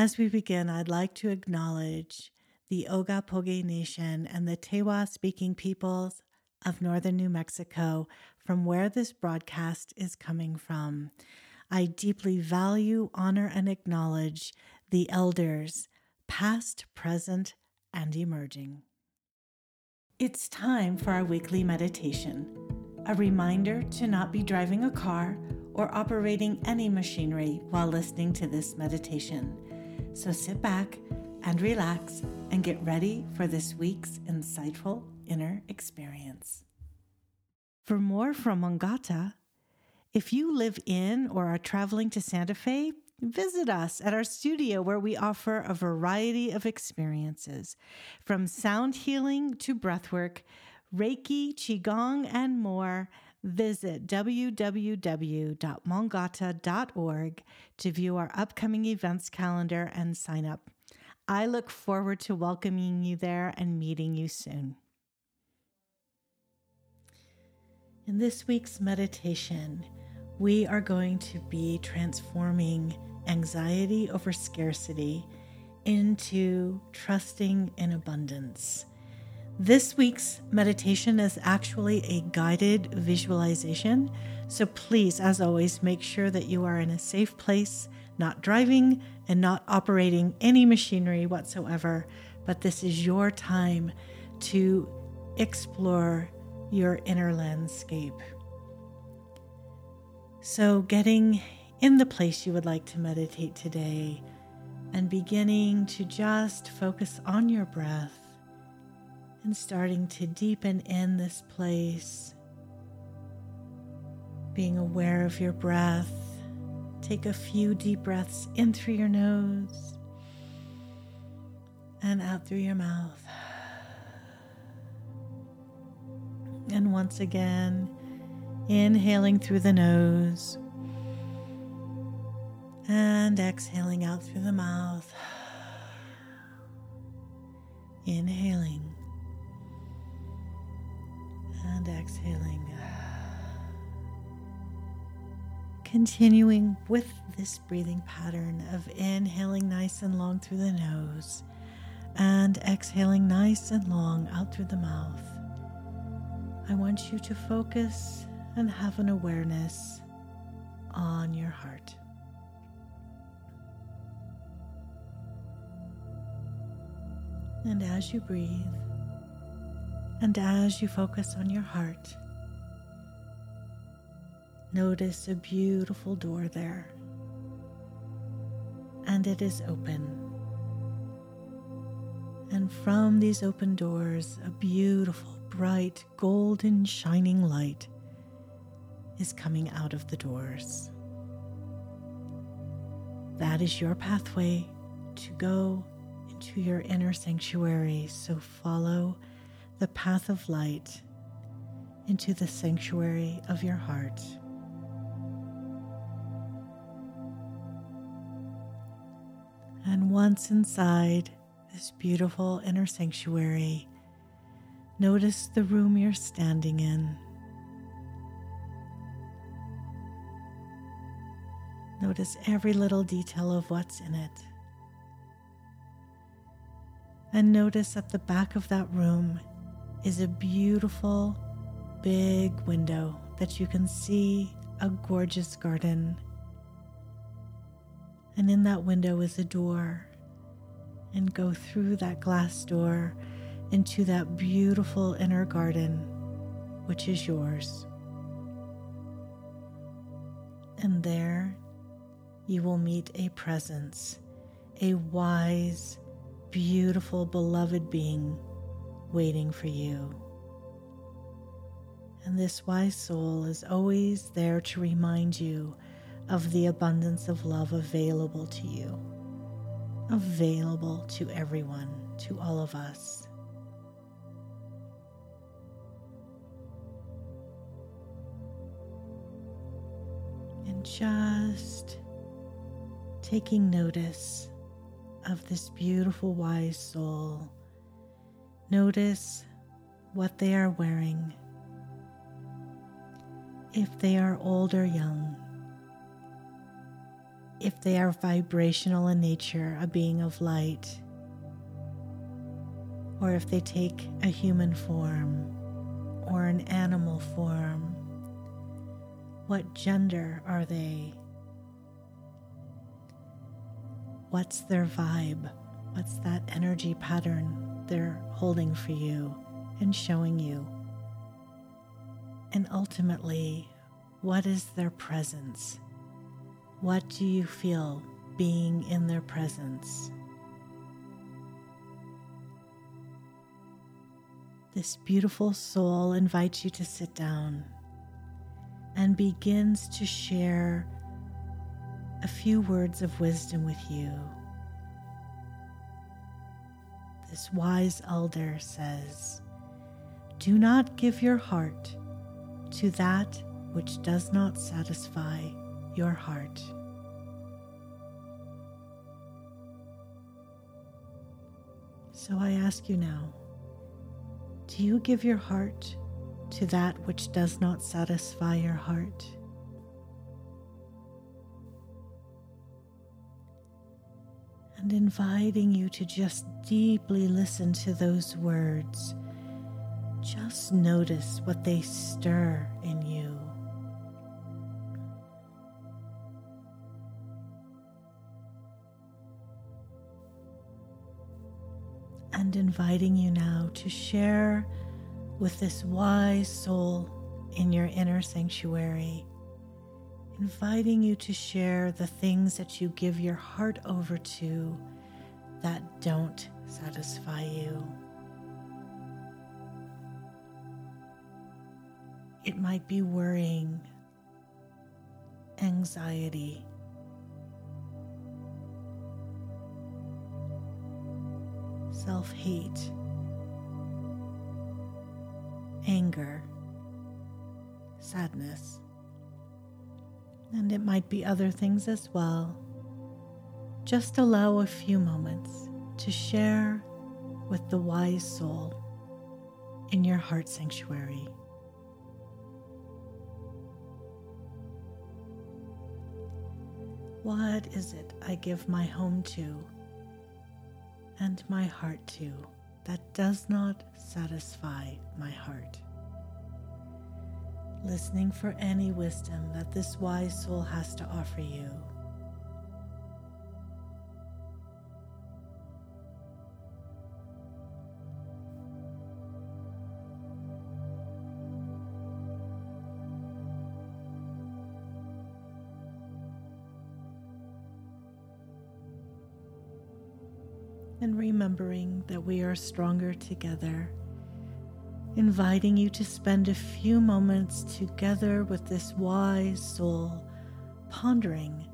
As we begin, I'd like to acknowledge the Ogapoge Nation and the Tewa speaking peoples of northern New Mexico from where this broadcast is coming from. I deeply value, honor, and acknowledge the elders, past, present, and emerging. It's time for our weekly meditation, a reminder to not be driving a car or operating any machinery while listening to this meditation. So sit back and relax and get ready for this week's insightful inner experience. For more from Mongata, if you live in or are traveling to Santa Fe, visit us at our studio where we offer a variety of experiences from sound healing to breathwork, Reiki, Qigong, and more. Visit www.mongata.org to view our upcoming events calendar and sign up. I look forward to welcoming you there and meeting you soon. In this week's meditation, we are going to be transforming anxiety over scarcity into trusting in abundance. This week's meditation is actually a guided visualization. So please, as always, make sure that you are in a safe place, not driving and not operating any machinery whatsoever. But this is your time to explore your inner landscape. So, getting in the place you would like to meditate today and beginning to just focus on your breath and starting to deepen in this place, being aware of your breath. Take a few deep breaths in through your nose and out through your mouth. And once again, inhaling through the nose and exhaling out through the mouth. Inhaling exhaling. Continuing with this breathing pattern of inhaling nice and long through the nose and exhaling nice and long out through the mouth. I want you to focus and have an awareness on your heart. And as you breathe, and as you focus on your heart, notice a beautiful door there. And it is open. And from these open doors, a beautiful, bright, golden, shining light is coming out of the doors. That is your pathway to go into your inner sanctuary. So follow the path of light into the sanctuary of your heart. And once inside this beautiful inner sanctuary, notice the room you're standing in. Notice every little detail of what's in it. And notice at the back of that room is a beautiful big window that you can see a gorgeous garden. And in that window is a door. And go through that glass door into that beautiful inner garden, which is yours. And there you will meet a presence, a wise, beautiful, beloved being waiting for you. And this wise soul is always there to remind you of the abundance of love available to you, available to everyone, to all of us. And just taking notice of this beautiful wise soul. Notice what they are wearing, if they are old or young. if they are vibrational in nature, a being of light, or if they take a human form or an animal form. What gender are they? What's their vibe? What's that energy pattern they're holding for you and showing you? And ultimately, what is their presence? What do you feel being in their presence? This beautiful soul invites you to sit down and begins to share a few words of wisdom with you. This wise elder says, Do not give your heart to that which does not satisfy your heart. So I ask you now do you give your heart to that which does not satisfy your heart? And inviting you to just deeply listen to those words. Just notice what they stir in you. and inviting you now to share with this wise soul in your inner sanctuary, inviting you to share the things that you give your heart over to that don't satisfy you. It might be worrying, anxiety, self hate, anger, sadness, and it might be other things as well. Just allow a few moments to share with the wise soul in your heart sanctuary. What is it I give my home to? and my heart to that does not satisfy my heart. Listening for any wisdom that this wise soul has to offer you. and remembering that we are stronger together, inviting you to spend a few moments together with this wise soul, pondering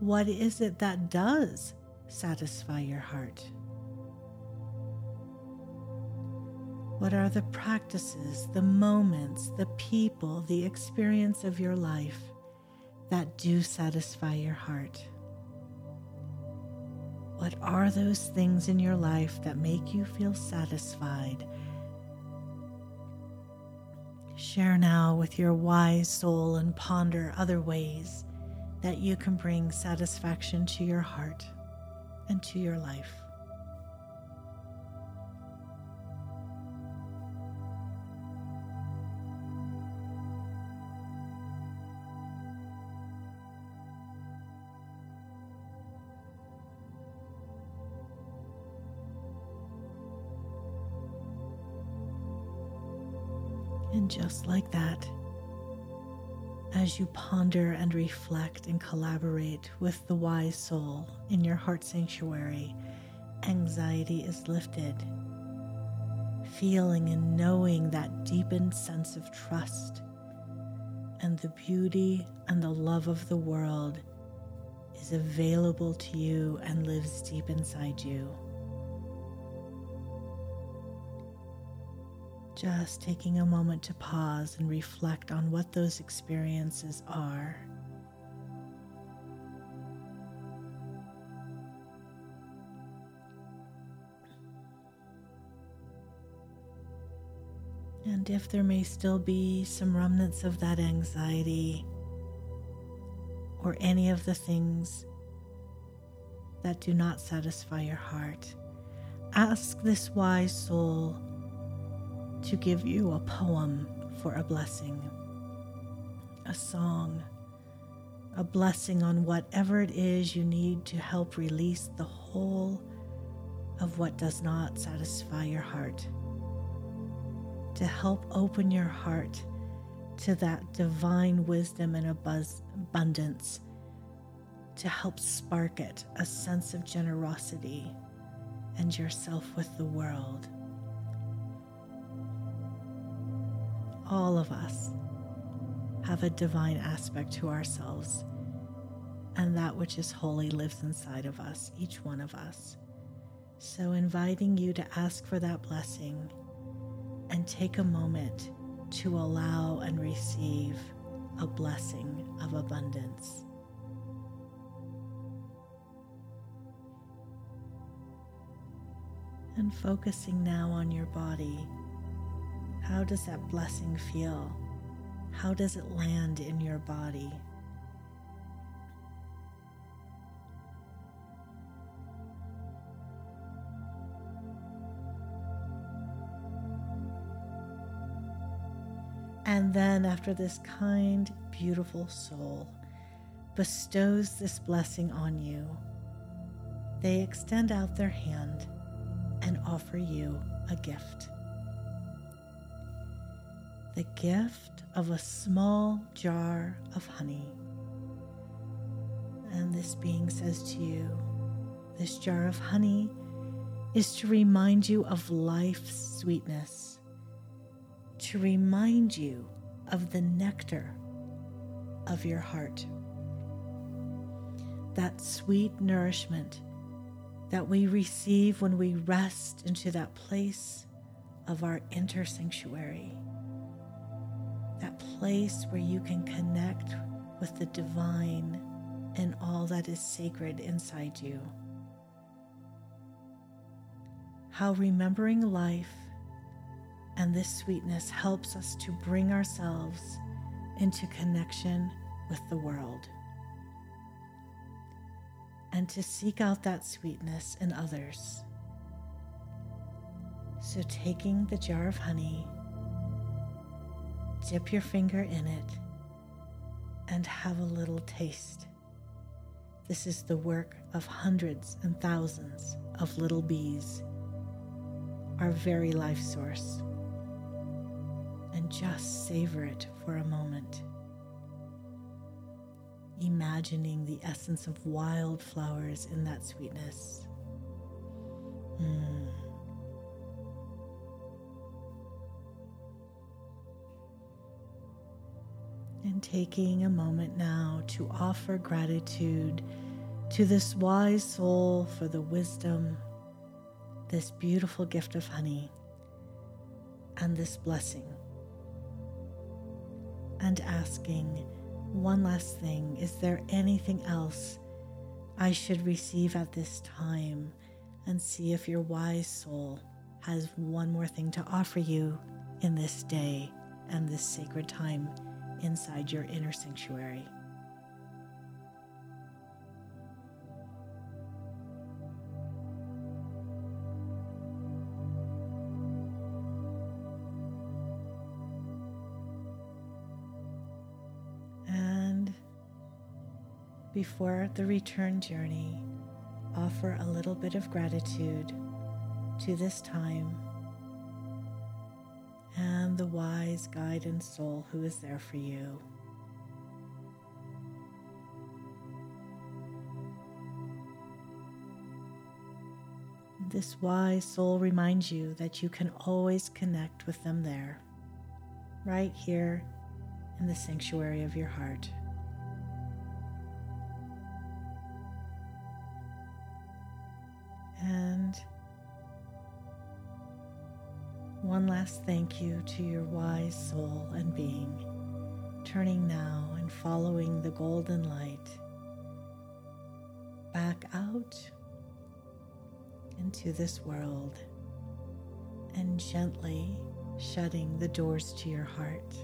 what is it that does satisfy your heart? What are the practices, the moments, the people, the experience of your life that do satisfy your heart? What are those things in your life that make you feel satisfied? Share now with your wise soul and ponder other ways that you can bring satisfaction to your heart and to your life. Just like that, as you ponder and reflect and collaborate with the wise soul in your heart sanctuary, anxiety is lifted. Feeling and knowing that deepened sense of trust and the beauty and the love of the world is available to you and lives deep inside you. Just taking a moment to pause and reflect on what those experiences are. And if there may still be some remnants of that anxiety, or any of the things that do not satisfy your heart. Ask this wise soul to give you a poem for a blessing, a song, a blessing on whatever it is you need to help release the whole of what does not satisfy your heart, to help open your heart to that divine wisdom and abundance, to help spark it a sense of generosity and yourself with the world. All of us have a divine aspect to ourselves, and that which is holy lives inside of us, each one of us. So, inviting you to ask for that blessing and take a moment to allow and receive a blessing of abundance. And focusing now on your body, how does that blessing feel? How does it land in your body? And then, after this kind, beautiful soul bestows this blessing on you, they extend out their hand and offer you a gift. The gift of a small jar of honey. And this being says to you, this jar of honey is to remind you of life's sweetness to remind you of the nectar of your heart. That sweet nourishment that we receive when we rest into that place of our inner sanctuary. That place where you can connect with the divine and all that is sacred inside you. How remembering life and this sweetness helps us to bring ourselves into connection with the world and to seek out that sweetness in others. So, taking the jar of honey, dip your finger in it and have a little taste. This is the work of hundreds and thousands of little bees, our very life source and just savor it for a moment. Imagining the essence of wildflowers in that sweetness. Taking a moment now to offer gratitude to this wise soul for the wisdom, this beautiful gift of honey, and this blessing and asking one last thing Is there anything else I should receive at this time? And see if your wise soul has one more thing to offer you in this day and this sacred time inside your inner sanctuary. And before the return journey, offer a little bit of gratitude to this time the wise guide and soul who is there for you. This wise soul reminds you that you can always connect with them there, right here in the sanctuary of your heart. Thank you to your wise soul and being, turning now and following the golden light back out into this world and gently shutting the doors to your heart.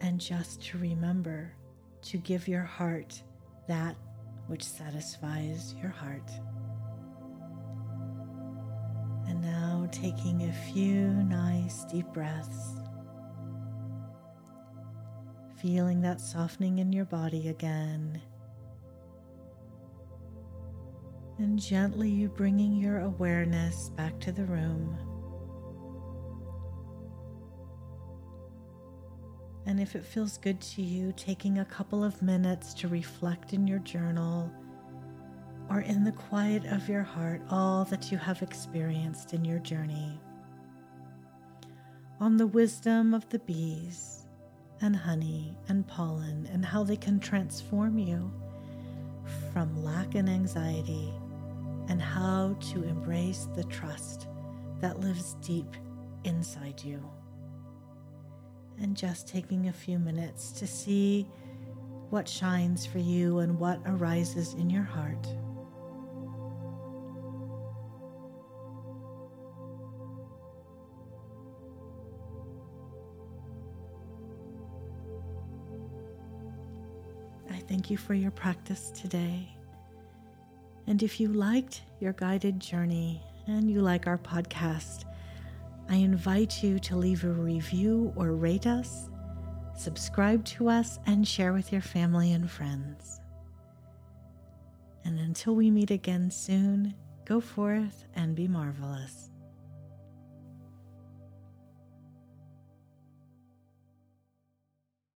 And just to remember to give your heart that which satisfies your heart. Taking a few nice deep breaths, feeling that softening in your body again. And gently bringing your awareness back to the room. And if it feels good to you, taking a couple of minutes to reflect in your journal or in the quiet of your heart all that you have experienced in your journey on the wisdom of the bees and honey and pollen and how they can transform you from lack and anxiety and how to embrace the trust that lives deep inside you and just taking a few minutes to see what shines for you and what arises in your heart. Thank you for your practice today. And if you liked your guided journey and you like our podcast, I invite you to leave a review or rate us, subscribe to us, and share with your family and friends. And until we meet again soon, go forth and be marvelous.